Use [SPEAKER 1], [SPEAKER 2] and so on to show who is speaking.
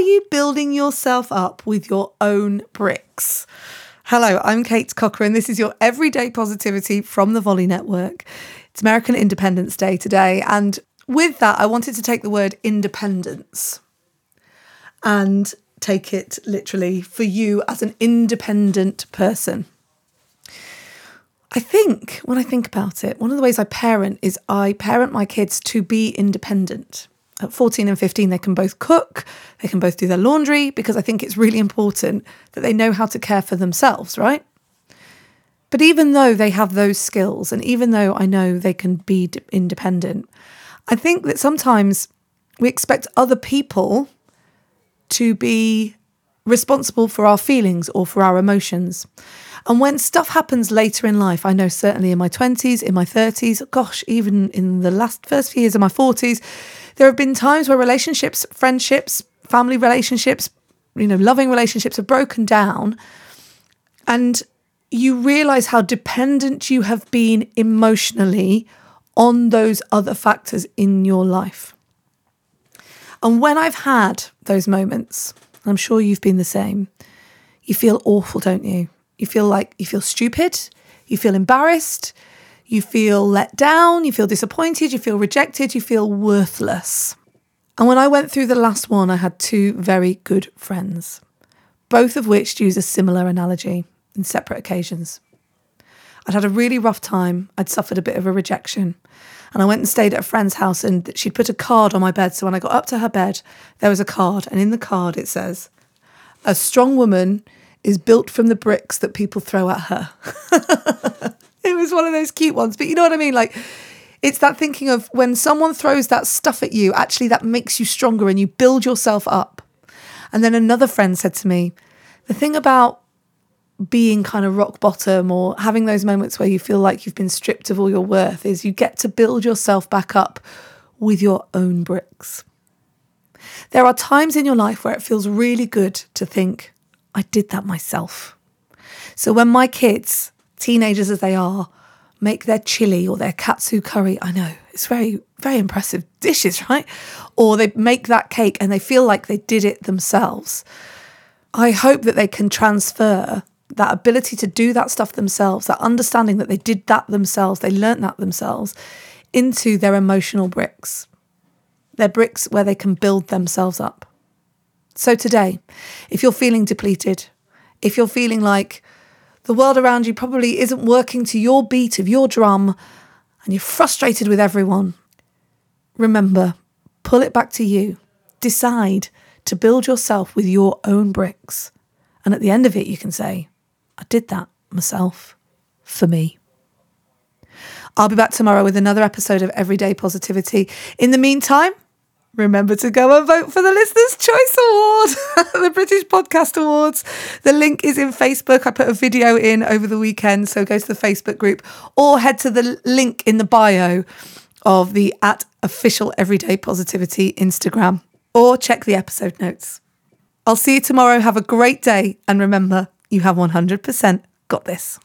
[SPEAKER 1] Are you building yourself up with your own bricks? Hello, I'm Kate Cocker, and this is your everyday positivity from the Volley Network. It's American Independence Day today, and with that, I wanted to take the word independence and take it literally for you as an independent person. I think when I think about it, one of the ways I parent is I parent my kids to be independent at 14 and 15, they can both cook, they can both do their laundry, because I think it's really important that they know how to care for themselves, right? But even though they have those skills, and even though I know they can be d- independent, I think that sometimes we expect other people to be responsible for our feelings or for our emotions. And when stuff happens later in life, I know certainly in my 20s, in my 30s, gosh, even in the last first few years of my 40s, there have been times where relationships, friendships, family relationships, you know, loving relationships have broken down. And you realize how dependent you have been emotionally on those other factors in your life. And when I've had those moments, I'm sure you've been the same, you feel awful, don't you? You feel like you feel stupid, you feel embarrassed, you feel let down, you feel disappointed, you feel rejected, you feel worthless. And when I went through the last one, I had two very good friends, both of which use a similar analogy in separate occasions. I'd had a really rough time, I'd suffered a bit of a rejection. And I went and stayed at a friend's house, and she'd put a card on my bed. So when I got up to her bed, there was a card. And in the card, it says, A strong woman is built from the bricks that people throw at her. it was one of those cute ones, but you know what I mean? Like, it's that thinking of when someone throws that stuff at you, actually, that makes you stronger and you build yourself up. And then another friend said to me, the thing about being kind of rock bottom or having those moments where you feel like you've been stripped of all your worth is you get to build yourself back up with your own bricks. There are times in your life where it feels really good to think, I did that myself. So when my kids, teenagers as they are, make their chili or their katsu curry, I know it's very, very impressive dishes, right? Or they make that cake and they feel like they did it themselves. I hope that they can transfer that ability to do that stuff themselves, that understanding that they did that themselves, they learnt that themselves, into their emotional bricks. Their bricks where they can build themselves up. So today, if you're feeling depleted, if you're feeling like the world around you probably isn't working to your beat of your drum and you're frustrated with everyone, remember, pull it back to you. Decide to build yourself with your own bricks. And at the end of it, you can say, I did that myself for me. I'll be back tomorrow with another episode of Everyday Positivity. In the meantime, remember to go and vote for the Listener's Choice Award, the British Podcast Awards. The link is in Facebook. I put a video in over the weekend, so go to the Facebook group or head to the link in the bio of the at official Everyday Positivity Instagram or check the episode notes. I'll see you tomorrow. Have a great day and remember, you have 100% got this.